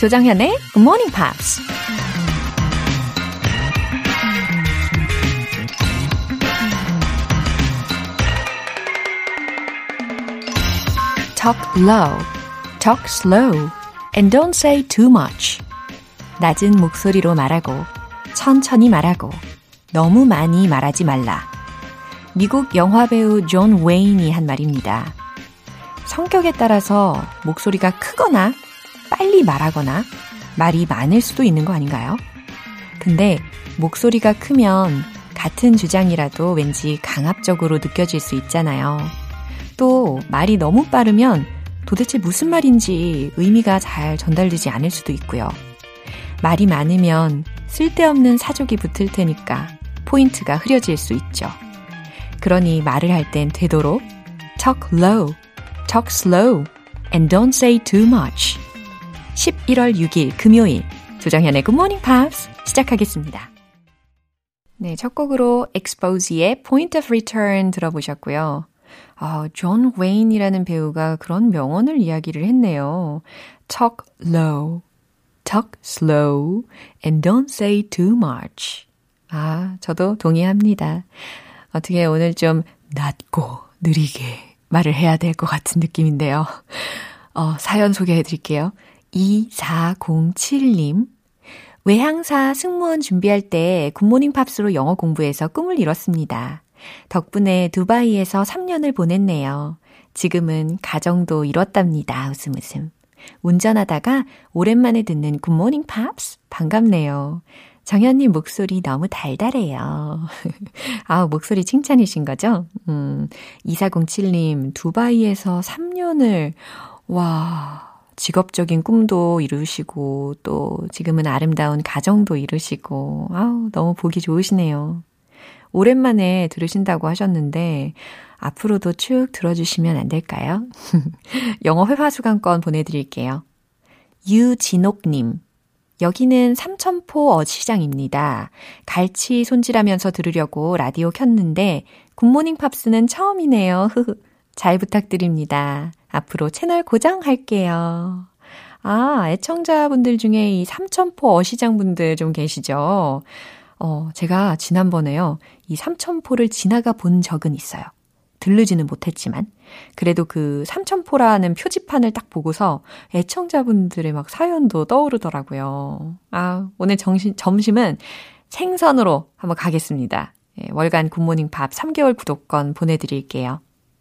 조정현의 Good Morning Pops. Talk low, talk slow, and don't say too much. 낮은 목소리로 말하고, 천천히 말하고, 너무 많이 말하지 말라. 미국 영화배우 존 웨인이 한 말입니다. 성격에 따라서 목소리가 크거나 빨리 말하거나 말이 많을 수도 있는 거 아닌가요? 근데 목소리가 크면 같은 주장이라도 왠지 강압적으로 느껴질 수 있잖아요. 또 말이 너무 빠르면 도대체 무슨 말인지 의미가 잘 전달되지 않을 수도 있고요. 말이 많으면 쓸데없는 사족이 붙을 테니까 포인트가 흐려질 수 있죠. 그러니 말을 할 땐 되도록 talk low, talk slow, and don't say too much. 11월 6일 금요일 조정현의 Morning Pops 시작하겠습니다. 네, 첫 곡으로 Expose의 Point of Return 들어보셨고요. 아, 존 웨인이라는 배우가 그런 명언을 이야기를 했네요. Talk low, talk slow, and don't say too much. 아, 저도 동의합니다. 어떻게 오늘 좀 낮고 느리게 말을 해야 될 것 같은 느낌인데요. 어, 사연 소개해 드릴게요. 2407님. 외항사 승무원 준비할 때 굿모닝 팝스로 영어 공부해서 꿈을 이뤘습니다. 덕분에 두바이에서 3년을 보냈네요. 지금은 가정도 이뤘답니다. 웃음 웃음. 운전하다가 오랜만에 듣는 굿모닝 팝스 반갑네요. 정현님 목소리 너무 달달해요. 아, 목소리 칭찬이신 거죠? 음, 2407님, 두바이에서 3년을, 와, 직업적인 꿈도 이루시고, 또 지금은 아름다운 가정도 이루시고, 아우, 너무 보기 좋으시네요. 오랜만에 들으신다고 하셨는데, 앞으로도 쭉 들어주시면 안 될까요? 영어 회화 수강권 보내드릴게요. 유진옥님, 여기는 삼천포 어시장입니다. 갈치 손질하면서 들으려고 라디오 켰는데 굿모닝 팝스는 처음이네요. 잘 부탁드립니다. 앞으로 채널 고정할게요. 아, 애청자분들 중에 이 삼천포 어시장 분들 좀 계시죠? 어, 제가 지난번에요. 이 삼천포를 지나가 본 적은 있어요. 들르지는 못했지만. 그래도 그 삼천포라는 표지판을 딱 보고서 애청자분들의 막 사연도 떠오르더라고요. 아, 오늘 정신, 점심은 생선으로 한번 가겠습니다. 예, 월간 굿모닝 팝 3개월 구독권 보내드릴게요.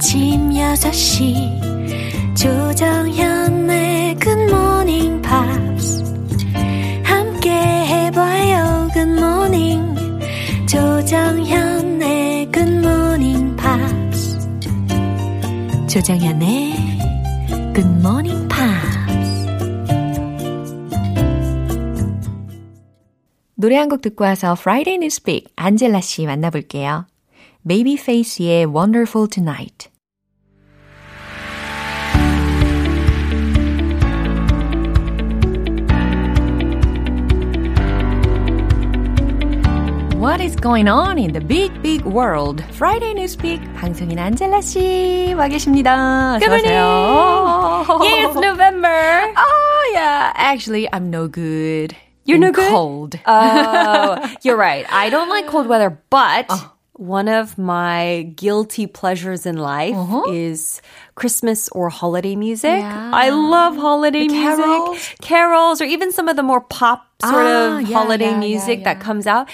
아침 6시 조정현의 굿모닝 팝스 함께 해봐요 굿모닝 조정현의 굿모닝 팝스 조정현의 굿모닝 팝스 노래 한 곡 듣고 와서 Friday Newspeak 안젤라 씨 만나볼게요. Babyface의 Wonderful Tonight What is going on in the big, big world? Friday Newspeak 방송인 안젤라 씨 와 계십니다. Good morning. yeah, it's November. Oh yeah, actually I'm no good. You're no good. Cold. Oh, you're right. I don't like cold weather, but. Oh. One of my guilty pleasures in life uh-huh. is Christmas or holiday music. Yeah. I love holiday the music. Carols? carols, or even some of the more pop sort ah, of yeah, holiday yeah, music that comes out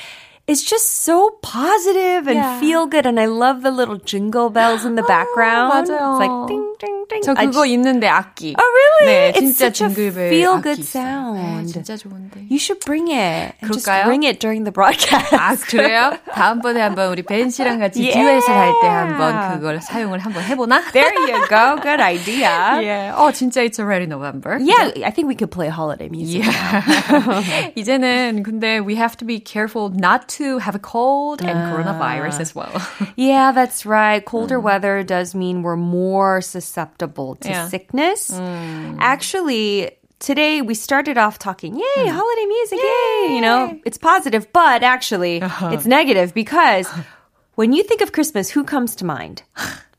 it's just so positive and yeah. feel good. And I love the little jingle bells in the background. 맞아요. It's like ding, ding, ding. 저 그거 just, 있는데 악기. Oh, really? 네, it's 진짜 징글벨 feel good sound. 네, 진짜 좋은데. You should bring it. And 그럴까요? just bring it during the broadcast. 아, 그래요? 다음번에 한번 우리 벤 씨랑 같이 yeah. 듀엣을 할 때 한번 그걸 사용을 한번 해보나? There you go. Good idea. Yeah. 어, 진짜 it's already November. Yeah, I think we could play holiday music. Yeah. 이제는 근데 we have to be careful not to have a cold and uh, coronavirus as well. yeah, that's right. Colder mm. weather does mean we're more susceptible to yeah. sickness. Mm. Actually, today we started off talking, yay, mm. holiday music, yay. yay. You know, it's positive, but actually uh-huh. it's negative because when you think of Christmas, who comes to mind?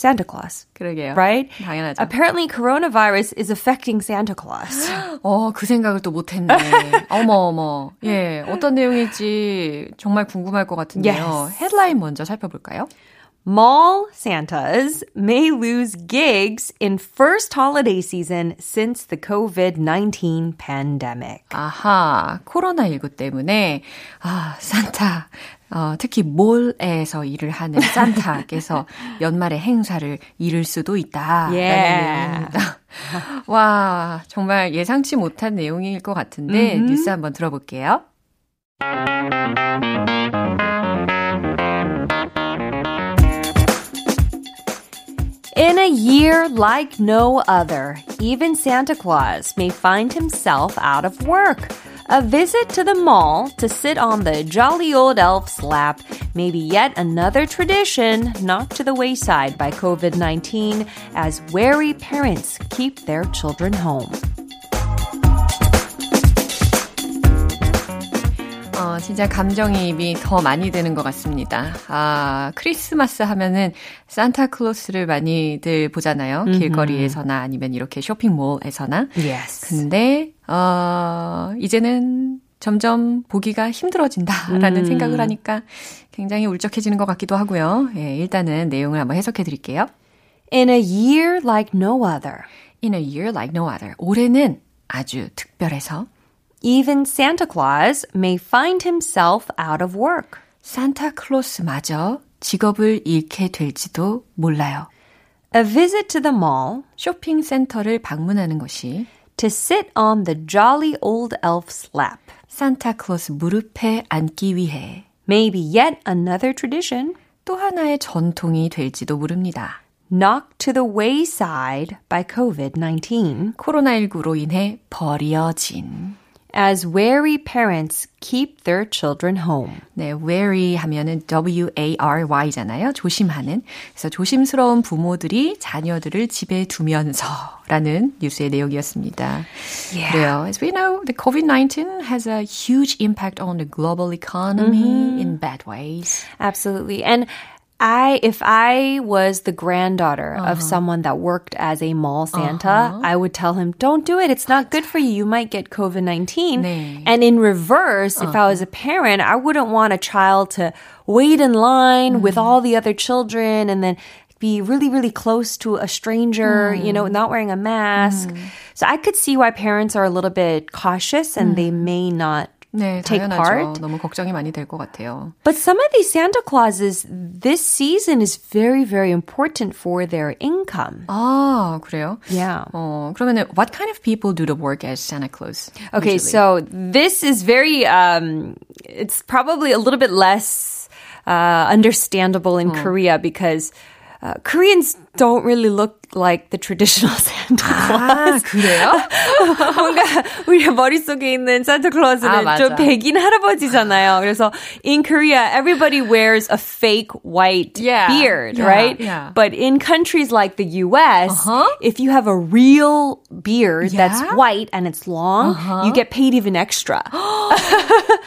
Santa Claus. 그러게요. Right? 당연하죠. Apparently coronavirus is affecting Santa Claus. 어, 그 생각을 또 못 했네. 어머, 어머. 예, 어떤 내용일지 정말 궁금할 것 같은데요. Yes. 헤드라인 먼저 살펴볼까요? Mall Santas may lose gigs in first holiday season since the COVID-19 pandemic. 아하, 코로나19 때문에, 아, 산타, 어, 특히 몰에서 일을 하는 산타께서 연말에 행사를 잃을 수도 있다라는 yeah. 내용입니다. 와, 정말 예상치 못한 내용일 것 같은데 mm-hmm. 뉴스 한번 들어볼게요. In a year like no other, even Santa Claus may find himself out of work. A visit to the mall to sit on the jolly old elf's lap may be yet another tradition knocked to the wayside by COVID 19 as wary parents keep their children home. 어, 진짜 감정이입이 더 많이 되는 것 같습니다. 아, 크리스마스 하면은 산타클로스를 많이들 보잖아요. Mm-hmm. 길거리에서나 아니면 이렇게 쇼핑몰에서나. Yes. 근데, 어, 이제는 점점 보기가 힘들어진다라는 음. 생각을 하니까 굉장히 울적해지는 것 같기도 하고요. 예, 일단은 내용을 한번 해석해 드릴게요. In a year like no other. In a year like no other. 올해는 아주 특별해서 Even Santa Claus may find himself out of work. 산타클로스마저 직업을 잃게 될지도 몰라요. A visit to the mall, 쇼핑센터를 방문하는 것이 to sit on the jolly old elf's lap. 산타클로스 무릎에 앉기 위해 may be yet another tradition. 또 하나의 전통이 될지도 모릅니다. knocked to the wayside by COVID-19. 코로나19로 인해 버려진 as wary parents keep their children home. 네, wary 하면은 W-A-R-Y잖아요. 조심하는. 그래서 조심스러운 부모들이 자녀들을 집에 두면서라는 뉴스의 내용이었습니다. Yeah. 그래요. As we know, the COVID-19 has a huge impact on the global economy mm-hmm. in bad ways. Absolutely. And I, if I was the granddaughter uh-huh. of someone that worked as a mall Santa, uh-huh. I would tell him, don't do it. It's not good for you. You might get COVID-19. 네. And in reverse, uh-huh. if I was a parent, I wouldn't want a child to wait in line mm-hmm. with all the other children and then be really, really close to a stranger, mm. you know, not wearing a mask. Mm. So I could see why parents are a little bit cautious and mm. they may not 네, take 당연하죠. part. 너무 걱정이 많이 될 것 같아요. But some of these Santa Clauses, this season is very, very important for their income. 아, 그래요? Yeah. 어, 그러면은 what kind of people do the work as Santa Claus? Okay, usually? so this is very, um, it's probably a little bit less uh, understandable in 어. Korea because uh, Koreans don't really look like the traditional Santa Claus. 아, 그래요? 뭔가 우리 머릿속에 있는 Santa Claus는 아, 좀 백인 할아버지잖아요. 그래서 in Korea, everybody wears a fake white yeah. beard, yeah, right? Yeah. But in countries like the US, uh-huh. if you have a real beard yeah? that's white and it's long, uh-huh. you get paid even extra.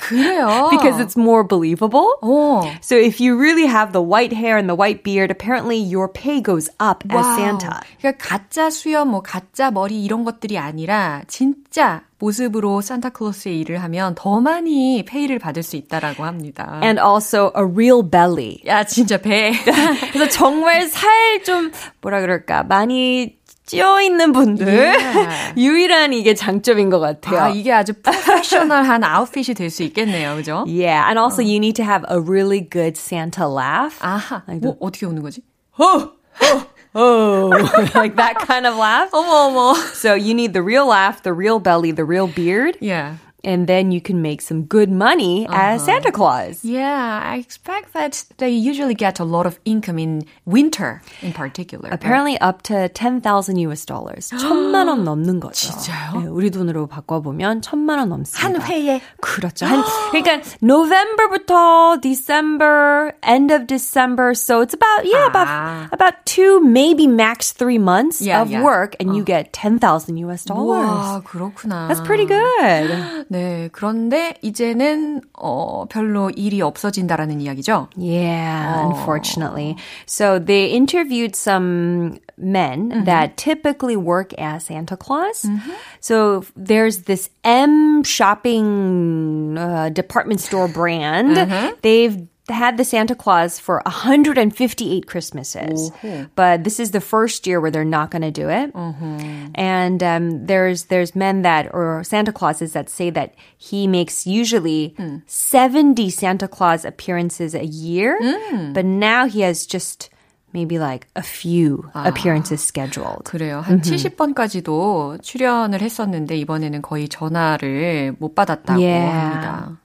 그래요? because it's more believable. 오. So if you really have the white hair and the white beard, apparently your pay goes up wow. as Santa. 그러니까 가짜 수염, 뭐 가짜 머리 이런 것들이 아니라 진짜 모습으로 산타클로스의 일을 하면 더 많이 페이를 받을 수 있다라고 합니다. And also a real belly. 야, 진짜 배. 그래서 정말 살 좀 뭐라 그럴까 많이 찌어 있는 분들 yeah. 유일한 이게 장점인 것 같아요. 아, 이게 아주 프로페셔널한 아웃핏이 될 수 있겠네요, 그죠? Yeah, and also 어. you need to have a really good Santa laugh. 아하, 뭐 어떻게 오는 거지? 어, 어, oh, like that kind of laugh. 어머 어머. So you need the real laugh, the real belly, the real beard. Yeah and then you can make some good money uh-huh. as Santa Claus. Yeah, I expect that they usually get a lot of income in winter in particular. Apparently up to 10,000 US dollars. 천만 원 넘는 거죠. 진짜요? 네, 우리 돈으로 바꿔보면 천만 원 넘습니다. 한 회에? 그렇죠. 한, 그러니까 November부터 December, end of December. So it's about, yeah, about, about two, maybe max three months yeah, of yeah. work and uh. you get 10,000 US dollars. 와, 그렇구나. That's pretty good. 네, 그런데 이제는 어, 별로 일이 없어진다라는 이야기죠. Yeah, 어. unfortunately. So they interviewed some men mm-hmm. that typically work as Santa Claus. Mm-hmm. So there's this M shopping uh, department store brand. Mm-hmm. They've had the Santa Claus for 158 Christmases, mm-hmm. but this is the first year where they're not going to do it. Mm-hmm. And um, there's there's men that or Santa Clauses that say that he makes usually mm. 70 Santa Claus appearances a year, mm. but now he has just maybe like a few 아, appearances scheduled. 그래요. 한 mm-hmm. 70번까지도 출연을 했었는데 이번에는 거의 전화를 못 받았다고 yeah. 합니다.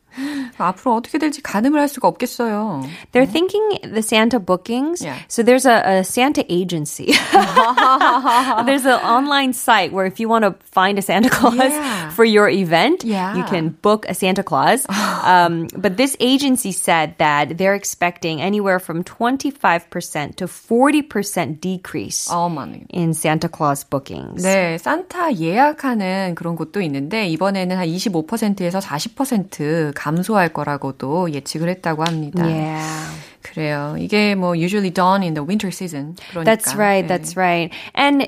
앞으로 어떻게 될지 가늠을 할 수가 없겠어요. They're thinking the Santa bookings. Yeah. So there's a, a Santa agency. there's an online site where if you want to find a Santa Claus yeah. for your event, yeah. you can book a Santa Claus. um, but this agency said that they're expecting anywhere from 25% to 40% decrease oh, money. in Santa Claus bookings. 네, 산타 예약하는 그런 곳도 있는데 이번에는 한 25%에서 40% 감소할 거라고도 예측을 했다고 합니다. Yeah. 그래요. 이게 뭐 usually done in the winter season. 그러니까. That's right. 네. That's right. And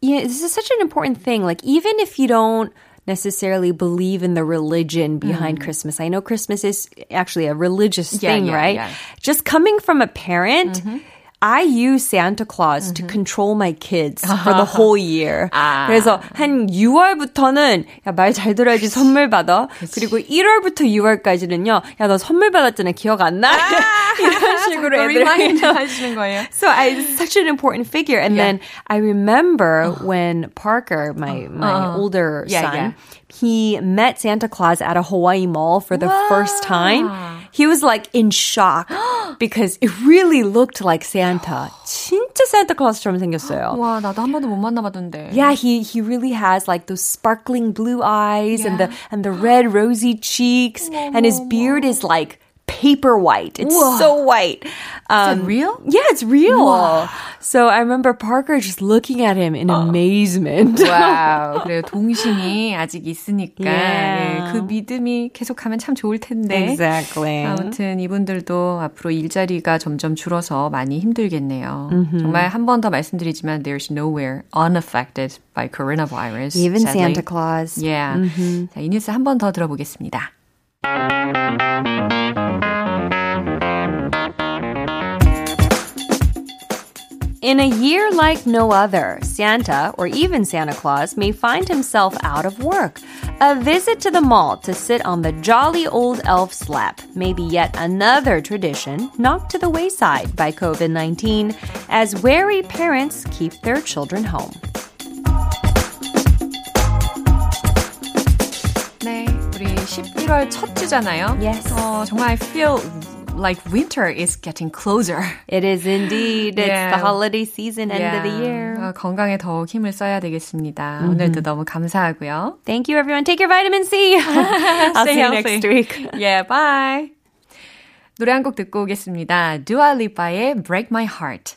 you know, this is such an important thing. Like even if you don't necessarily believe in the religion behind mm. Christmas. I know Christmas is actually a religious yeah, thing, yeah, right? Yeah. Just coming from a parent, mm-hmm. I use Santa Claus mm-hmm. to control my kids for the whole year. 아. 그래서 한 6월부터는 야, 말 잘 들어야지 선물 받아. 그치. 그리고 1월부터 6월까지는요. 야, 너 선물 받았잖아. 기억 안 나? 아. 이런 식으로 애들 하시는 거예요. So I such an important figure. And yeah. then I remember when Parker, my my uh, older yeah, son, yeah. he met Santa Claus at a Hawaii mall for the wow. first time. He was like in shock because it really looked like Santa. 진짜 산타클로스처럼 생겼어요. 와, 나도 한 번도 못 만나봤는데. Yeah, he he really has like those sparkling blue eyes yeah. and the and the red rosy cheeks and his beard is like paper white. It's Whoa. so white. Um, real? Yeah, it's real. Whoa. So I remember Parker just looking at him in amazement. wow. 그래요. 동심이 아직 있으니까 yeah. 그 믿음이 계속하면 참 좋을 텐데. Exactly. 아무튼 이분들도 앞으로 일자리가 점점 줄어서 많이 힘들겠네요. Mm-hmm. 정말 한 번 더 말씀드리지만 there's nowhere unaffected by coronavirus. Even sadly. Santa Claus. Yeah. Mm-hmm. 자, 이 뉴스 한 번 더 들어보겠습니다. In a year like no other, Santa, or even Santa Claus, may find himself out of work. A visit to the mall to sit on the jolly old elf's lap may be yet another tradition knocked to the wayside by COVID 19 as wary parents keep their children home. 네, 우리 11월 첫 주잖아요. Yes. 어, 정말 I feel like winter is getting closer. It is indeed. It's yeah. the holiday season, end yeah. of the year. 어, 건강에 더욱 힘을 써야 되겠습니다. Mm-hmm. 오늘도 너무 감사하고요. Thank you, everyone. Take your vitamin C. I'll see you next week. Yeah, bye. 노래 한 곡 듣고 오겠습니다. Dua Lipa의 Break My Heart.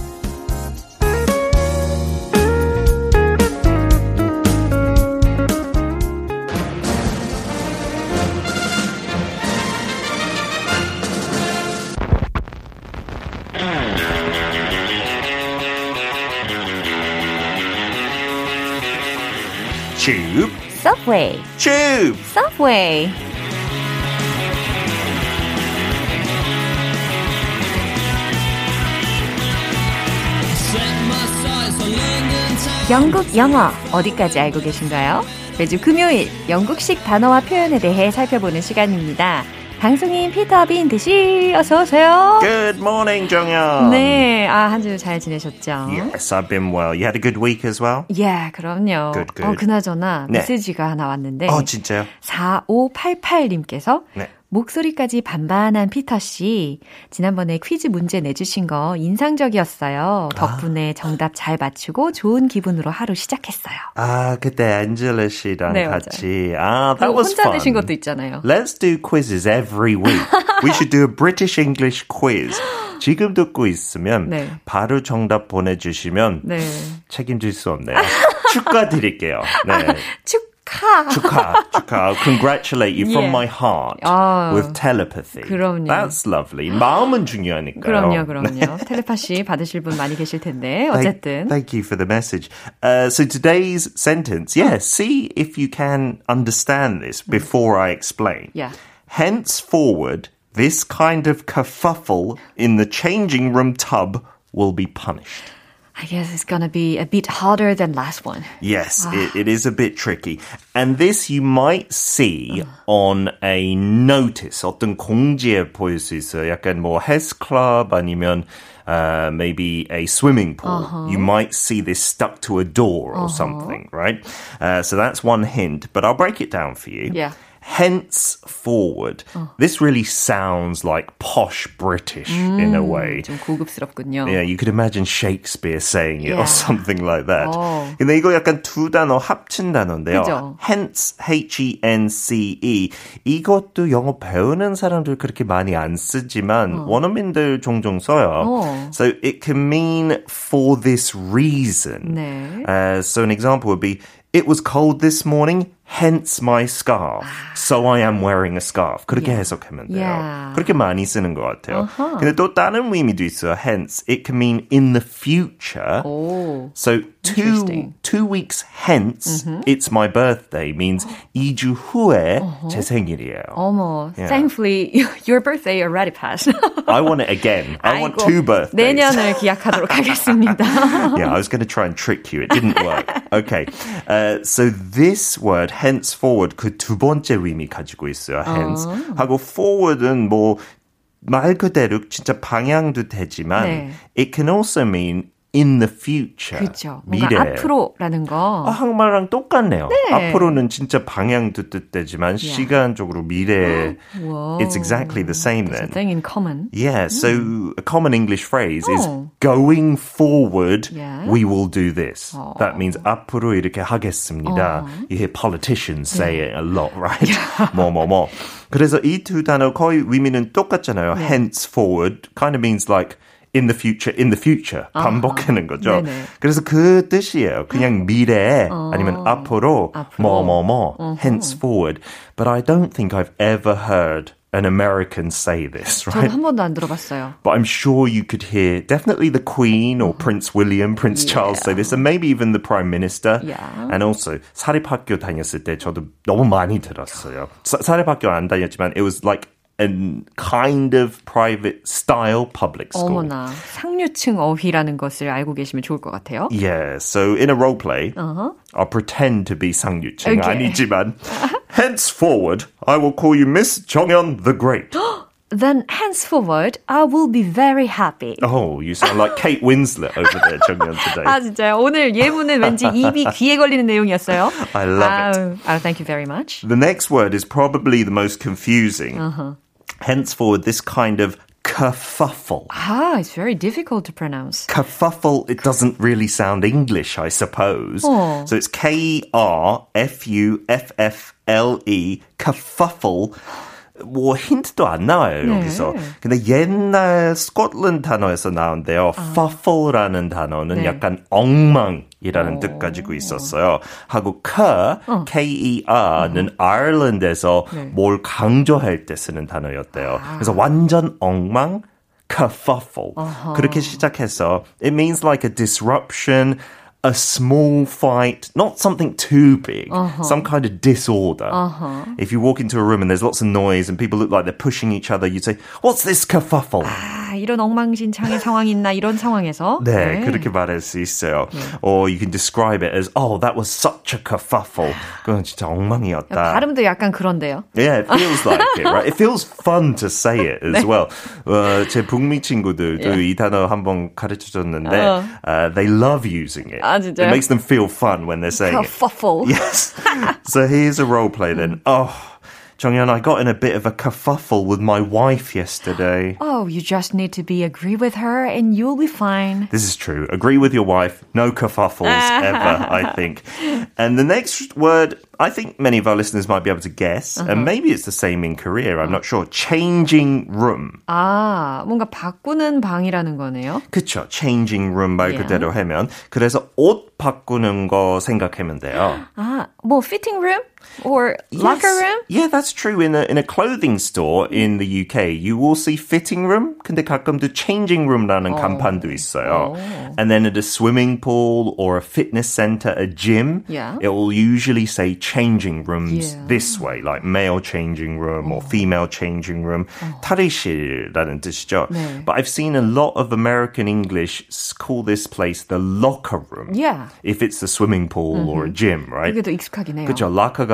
Subway. Tube. Subway. 영국 영어 어디까지 알고 계신가요? 매주 금요일 영국식 단어와 표현에 대해 살펴보는 시간입니다. 방송인 피터 빈드 씨 어서 오세요. Good morning, 정연. 네, 아한 주 잘 지내셨죠? Yes, I've been well. You had a good week as well? 예, 그럼요. Good, good. 어, 그나저나 네. 메시지가 하나 왔는데 어, 진짜요? 4588님께서 네. 목소리까지 반반한 피터 씨. 지난번에 퀴즈 문제 내주신 거 인상적이었어요. 덕분에 정답 잘 맞추고 좋은 기분으로 하루 시작했어요. 아, 그때 안젤라 씨랑 네, 같이. 아, that was 혼자 fun. 내신 것도 있잖아요. Let's do quizzes every week. We should do a British English quiz. 지금 듣고 있으면 네. 바로 정답 보내주시면 네. 책임질 수 없네요. 축하드릴게요. 네. 축 하! 축하, 축하. Congratulate you from Yeah. my heart 아, with telepathy. 그럼요. That's lovely. 마음은 중요하니까요. 그럼요, 그럼요. 텔레파시 받으실 분 많이 계실 텐데. Thank- 어쨌든. Thank, you for the message. Uh, so today's sentence, yeah, see if you can understand this before I explain. Yeah. Henceforward, this kind of kerfuffle in the changing room tub will be punished. I guess it's gonna be a bit harder than last one. Yes, it, it is a bit tricky. And this you might see on a notice. 어떤 공지에 보일 수 있어요. 약간 뭐 헬스 클럽 아니면 uh, maybe a swimming pool. You might see this stuck to a door or something, right? Uh, so that's one hint, but I'll break it down for you. Yeah. Henceforward. This really sounds like posh British in a way. 좀 고급스럽군요. Yeah, you could imagine Shakespeare saying it Yeah. or something like that. 어. 근데 이거 약간 두 단어 합친 단어인데요. 그죠? Hence, H-E-N-C-E. 이것도 영어 배우는 사람들 그렇게 많이 안 쓰지만 원어민들 종종 써요. 어. So it can mean for this reason. 네. Uh, so an example would be, it was cold this morning, hence my scarf. So I am wearing a scarf. 그렇게 Yeah. 해석하면 돼요. Yeah. 그렇게 많이 쓰는 것 같아요. 근데 또 다른 의미도 있어요. Hence, it can mean in the future. 오. So two Interesting. two weeks hence, it's my birthday means 2주 후에 제 생일이에요. 어머, Yeah. thankfully your birthday already passed. I want it again. I want 아이고, two birthdays. 내년을 기약하도록 하겠습니다. yeah, I was going to try and trick you. It didn't work. Okay. Uh, so this word, henceforward, 그 두 번째 의미 가지고 있어요. Hence. 하고 forward은 뭐, 말 그대로 진짜 방향도 되지만, 네. it can also mean in the future. 그렇죠. 뭔가 미래. 앞으로라는 거. 아, 한국말랑 똑같네요. 네. 앞으로는 진짜 방향도 뜻되지만 시간적으로 미래 Whoa. it's exactly the same There's a then. thing in common. Yeah, so a common English phrase is Oh. going forward, Yeah. we will do this. Oh. That means 앞으로 이렇게 하겠습니다. You hear politicians say it a lot, right? 뭐, 뭐, 뭐. 그래서 이 두 단어 거의 의미는 똑같잖아요. Henceforward kind of means like in the future, in the future. 반복하는 거죠. 네네. 그래서 그 뜻이에요. 그냥 미래에 아니면 앞으로, 앞으로. 뭐, 뭐, 뭐. Henceforward. But I don't think I've ever heard an American say this, 저도 right? 한 번도 안 들어봤어요. But I'm sure you could hear definitely the Queen or Prince William, Prince Charles say this, and maybe even the Prime Minister. Yeah. And also 사립학교 다녔을 때 저도 너무 많이 들었어요. 사, 사립학교 안 다녔지만 it was like a kind of private style public school. 어머나 상류층 어휘라는 것을 알고 계시면 좋을 것 같아요. Yeah, so in a role play, I'll pretend to be 상류층 Okay. 아니지만 henceforward I will call you Miss 정연 the Great. Then henceforward, I will be very happy. oh, you sound like Kate Winslet over there, 정연 today. 아 진짜요? 오늘 예문은 왠지 입이 귀에 걸리는 내용이었어요. I love it. 아우, 아우, thank you very much. The next word is probably the most confusing. Henceforward, this kind of kerfuffle. Ah, it's very difficult to pronounce. Kerfuffle, it doesn't really sound English, I suppose. Oh. So it's k e r f u f f l e kerfuffle. 뭐 힌트도 안 나와요 여기서. 근데 옛날 스코틀랜드 단어에서 나온데요. fuffle라는 단어는 네. 약간 엉망이라는 뜻 가지고 있었어요. 하고 K, K-E-R는 아일랜드에서 뭘 강조할 때 쓰는 단어였대요. 그래서 완전 엉망, kerfuffle. 그렇게 시작해서 it means like a disruption, a small fight, not something too big, uh-huh. some kind of disorder. Uh-huh. If you walk into a room and there's lots of noise and people look like they're pushing each other, you'd say, "What's this kerfuffle?" 아, 이런 엉망진창의 상황이 있나 이런 상황에서 네, 네. 그렇게 말할 수 있어요. 네. Or you can describe it as, "Oh, that was such a kerfuffle." 그건 진짜 엉망이었다. 발음도 약간 그런데요. Yeah, it feels like it, right? It feels fun to say it as 네. well. 어, 제 북미 친구들도 yeah. 이 단어 한번 가르쳐 줬는데, uh. Uh, they love using it. 아, 진짜요? It makes them feel fun when they're saying kerfuffle. it. Yes. so here's a role play then. Oh, Jonghyun, I got in a bit of a kerfuffle with my wife yesterday. Oh, you just need to be agree with her and you'll be fine. This is true. Agree with your wife. No kerfuffles ever, I think. And the next word I think many of our listeners might be able to guess, uh-huh. and maybe it's the same in Korea. I'm not sure. Changing room. 아, 뭔가 바꾸는 방이라는 거네요. 그렇죠. Changing room 말 yeah. 그대로 하면 그래서 옷 바꾸는 거 생각하면 돼요. 아, 뭐 fitting room? or yes. locker room? Yeah, that's true. In a in a clothing store in the UK, you will see fitting room. 근데 가끔도 changing room라는 oh. 간판도 있어요. Oh. And then at a swimming pool or a fitness center, a gym, yeah. it will usually say changing rooms yeah. this way, like male changing room or female changing room. Oh. 탈의실이라는 뜻이죠. 네. But I've seen a lot of American English call this place the locker room. Yeah. If it's a swimming pool mm-hmm. or a gym, right? 그게 더 익숙하긴 해요. 그렇죠.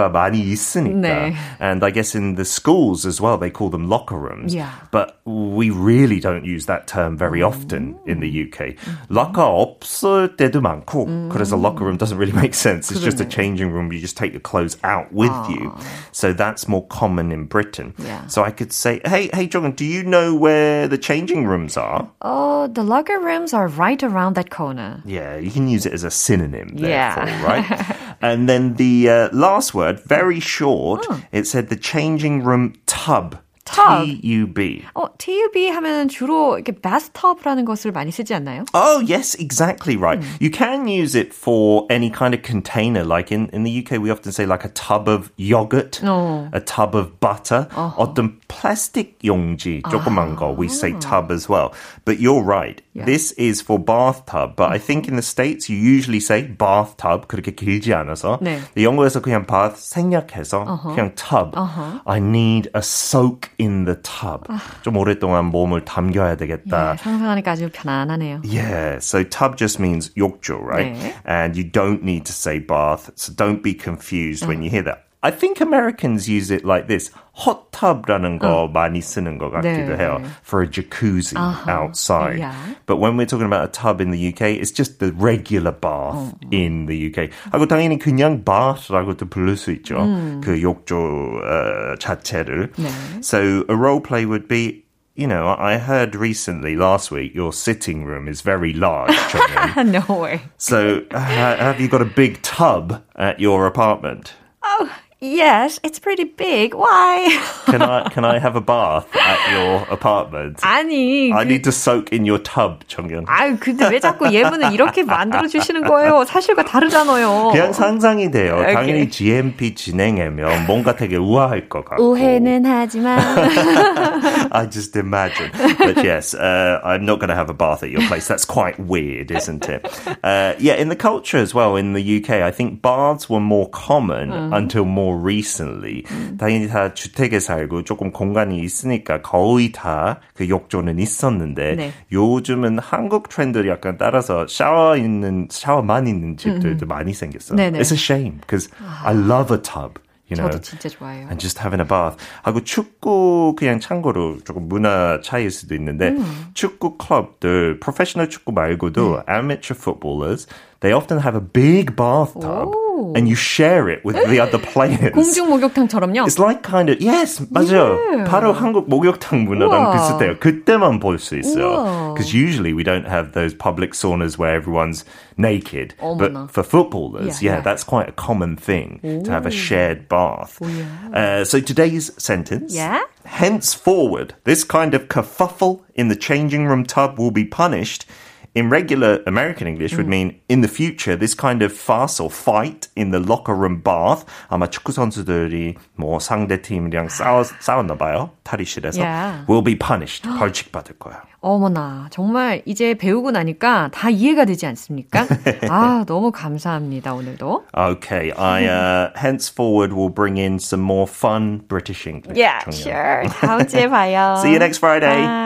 locker 많이 있으니까. 네. And I guess in the schools as well, they call them locker rooms. Yeah. But we really don't use that term very often in the UK. locker 없을 때도 많고, 그래서 locker room doesn't really make sense. It's just a changing room. You just take your clothes out with you. So that's more common in Britain. Yeah. So I could say, hey, hey, Jordan, do you know where the changing rooms are? Oh, the locker rooms are right around that corner. Yeah, you can use it as a synonym, therefore, yeah. right? and then the uh, last word, very short, oh. it said the changing room tub tub. T-U-B. 어, T-U-B 하면 주로 이렇게 bathtub라는 것을 많이 쓰지 않나요? Oh, yes, exactly right. Mm. You can use it for any kind of container. Like in, in the UK, we often say like a tub of yogurt, oh. a tub of butter. Uh-huh. 어떤 플라스틱 용지, 조그만 거, we say tub as well. But you're right. Yeah. This is for bathtub. But I think in the States, you usually say bathtub. 그렇게 길지 않아서. 네. 영어에서 그냥 bath 생략해서 uh-huh. 그냥 tub. Uh-huh. I need a soak in the tub. 좀 오랫동안 몸을 담겨야 되겠다. 예, 상상하니까 아주 편안하네요. Yeah, so tub just means 욕조, right? 네. And you don't need to say bath, so don't be confused when you hear that. I think Americans use it like this. hot tub라는 거 어. 많이 쓰는 것 같기도 네. 해요. For a jacuzzi uh-huh. outside. Yeah. But when we're talking about a tub in the UK, it's just the regular bath 어. in the UK. 하고 당연히 그냥 bath라고도 부를 수 있죠. 음. 그 욕조 어, 자체를. 네. So a role play would be you know, I heard recently last week your sitting room is very large. no way. So, uh, have you got a big tub at your apartment? Oh, Yes, it's pretty big. Why? can I can I have a bath at your apartment? 아니. I 그... need to soak in your tub, 정연. 아유, 근데 왜 자꾸 예문을 이렇게 만들어 주시는 거예요? 사실과 다르잖아요. 그냥 상상이 돼요. Okay. 당연히 GMP 진행하면 뭔가 되게 우아할 것 같고. 오해는 하지만. I just imagine. But yes, uh, I'm not going to have a bath at your place. That's quite weird, isn't it? Uh, yeah, in the culture as well in the UK, I think baths were more common uh-huh. until more more recently. 음. 당연히 다 주택에 살고 조금 공간이 있으니까 거의 다 그 욕조는 있었는데 네. 요즘은 한국 트렌드를 약간 따라서 샤워 있는 샤워만 있는 집들도 음. 많이 생겼어. 네네. It's a shame because I love a tub. You know, 저도 진짜 좋아해요. And just having a bath. 하고 축구 그냥 참고로 조금 문화 차이일 수도 있는데 음. 축구 클럽들 프로페셔널 축구 말고도 네. amateur footballers they often have a big bathtub. 오. and you share it with the other players. 공중 목욕탕처럼요? It's like kind of yes, 맞아요. Yeah. 바로 한국 목욕탕 문화랑 비슷해요. 그때만 볼 수 있어요. Because usually we don't have those public saunas where everyone's naked. 어머나. But for footballers, yeah, yeah, yeah, that's quite a common thing Ooh. to have a shared bath. Oh, yeah. uh, so today's sentence. Yeah. Henceforward, this kind of kerfuffle in the changing room tub will be punished in regular American English would mean in the future this kind of fuss or fight in the locker room bath 아마 축구 선수들이 뭐 상대 팀이랑 싸웠, 싸웠나 봐요. 탈의실에서 yeah. will be punished. 벌칙 받을 거야. 어머나 정말 이제 배우고 나니까 다 이해가 되지 않습니까? 아 너무 감사합니다 오늘도. Okay, I uh, henceforward will bring in some more fun British English. Yeah, 정연. sure. 다음 주에 봐요. See you next Friday. Bye.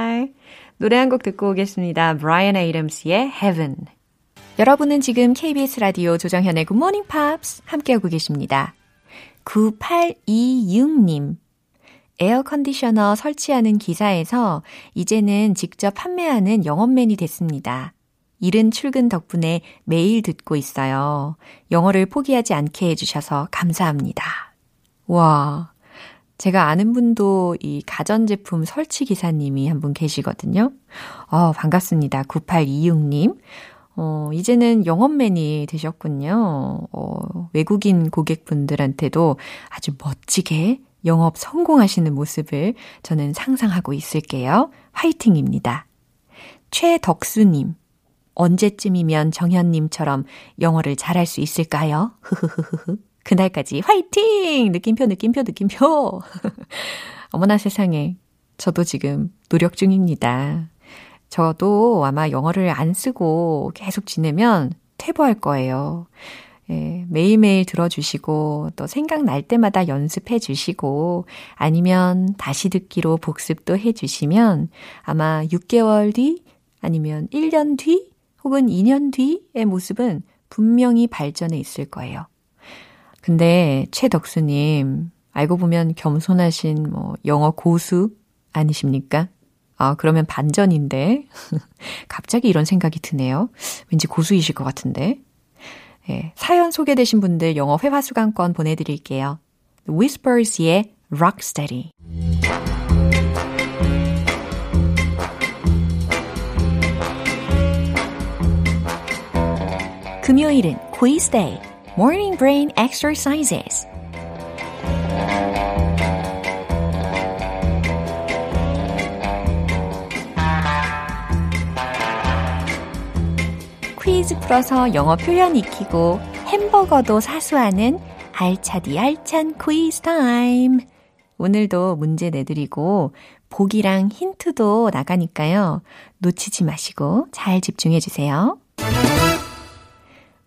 노래 한 곡 듣고 오겠습니다. Brian Adams의 Heaven. 여러분은 지금 KBS 라디오 조정현의 Good Morning Pops 함께하고 계십니다. 9826님. 에어 컨디셔너 설치하는 기사에서 이제는 직접 판매하는 영업맨이 됐습니다. 이른 출근 덕분에 매일 듣고 있어요. 영어를 포기하지 않게 해주셔서 감사합니다. 와, 제가 아는 분도 이 가전제품 설치 기사님이 한 분 계시거든요. 어, 반갑습니다. 9826님. 어, 이제는 영업맨이 되셨군요. 어, 외국인 고객분들한테도 아주 멋지게 영업 성공하시는 모습을 저는 상상하고 있을게요. 화이팅입니다. 최덕수님. 언제쯤이면 정현님처럼 영어를 잘할 수 있을까요? 흐흐흐흐. 그날까지 화이팅! 느낌표, 느낌표, 느낌표. 어머나 세상에. 저도 지금 노력 중입니다. 저도 아마 영어를 안 쓰고 계속 지내면 퇴보할 거예요. 예, 매일매일 들어주시고 또 생각날 때마다 연습해 주시고 아니면 다시 듣기로 복습도 해 주시면 아마 6개월 뒤 아니면 1년 뒤 혹은 2년 뒤의 모습은 분명히 발전해 있을 거예요. 근데 최덕수님 알고 보면 겸손하신 뭐 영어 고수 아니십니까? 아, 그러면 반전인데. 갑자기 이런 생각이 드네요. 왠지 고수이실 것 같은데. 예, 사연 소개되신 분들 영어 회화 수강권 보내드릴게요. Whispers의 Rocksteady. 금요일은 quiz day, morning brain exercises. 퀴즈 풀어서 영어 표현 익히고 햄버거도 사수하는 알차디 알찬 퀴즈 타임. 오늘도 문제 내드리고 보기랑 힌트도 나가니까요. 놓치지 마시고 잘 집중해 주세요.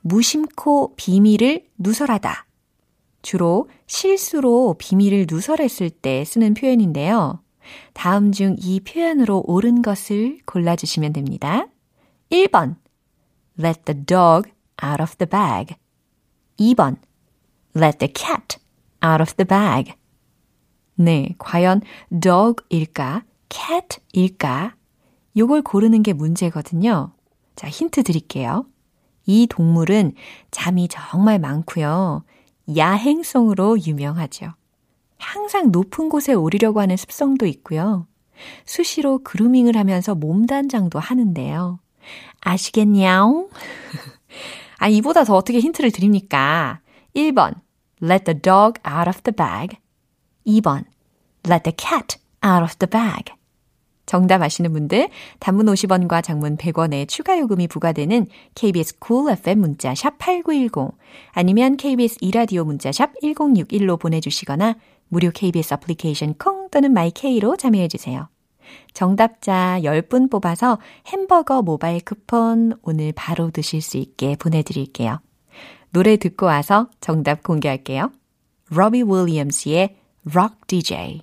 무심코 비밀을 누설하다. 주로 실수로 비밀을 누설했을 때 쓰는 표현인데요. 다음 중 이 표현으로 옳은 것을 골라주시면 됩니다. 1번, let the dog out of the bag. 2번, let the cat out of the bag. 네, 과연 dog일까, cat일까? 요걸 고르는 게 문제거든요. 자, 힌트 드릴게요. 이 동물은 잠이 정말 많고요. 야행성으로 유명하죠. 항상 높은 곳에 오르려고 하는 습성도 있고요. 수시로 그루밍을 하면서 몸단장도 하는데요. 아시겠냐옹? 아, 이보다 더 어떻게 힌트를 드립니까? 1번, let the dog out of the bag. 2번, let the cat out of the bag. 정답 아시는 분들 단문 50원과 장문 100원의 추가 요금이 부과되는 KBS cool FM 문자 샵 8910 아니면 KBS 이라디오 문자 샵 1061로 보내 주시거나 무료 KBS 애플리케이션 콩 또는 마이케이로 참여해 주세요. 정답자 10분 뽑아서 햄버거 모바일 쿠폰 오늘 바로 드실 수 있게 보내 드릴게요. 노래 듣고 와서 정답 공개할게요. 로비 윌리엄스의 Rock DJ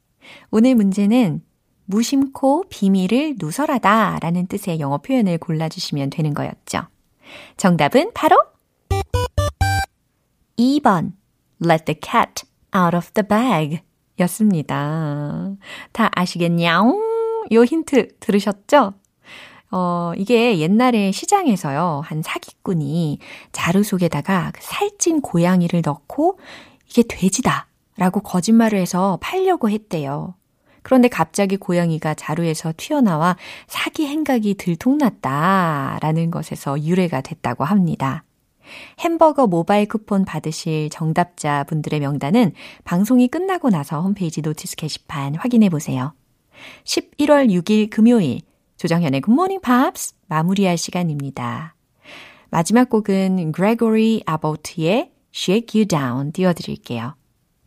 오늘 문제는 무심코 비밀을 누설하다 라는 뜻의 영어 표현을 골라주시면 되는 거였죠. 정답은 바로 2번 let the cat out of the bag 였습니다. 다 아시겠냐요? 요 힌트 들으셨죠? 어, 이게 옛날에 시장에서요, 한 사기꾼이 자루 속에다가 그 살찐 고양이를 넣고 이게 돼지다 라고 거짓말을 해서 팔려고 했대요. 그런데 갑자기 고양이가 자루에서 튀어나와 사기 행각이 들통났다 라는 것에서 유래가 됐다고 합니다. 햄버거 모바일 쿠폰 받으실 정답자 분들의 명단은 방송이 끝나고 나서 홈페이지 노티스 게시판 확인해 보세요. 11월 6일 금요일 조정현의 굿모닝 팝스 마무리할 시간입니다. 마지막 곡은 Gregory Abbott의 Shake You Down 띄워드릴게요.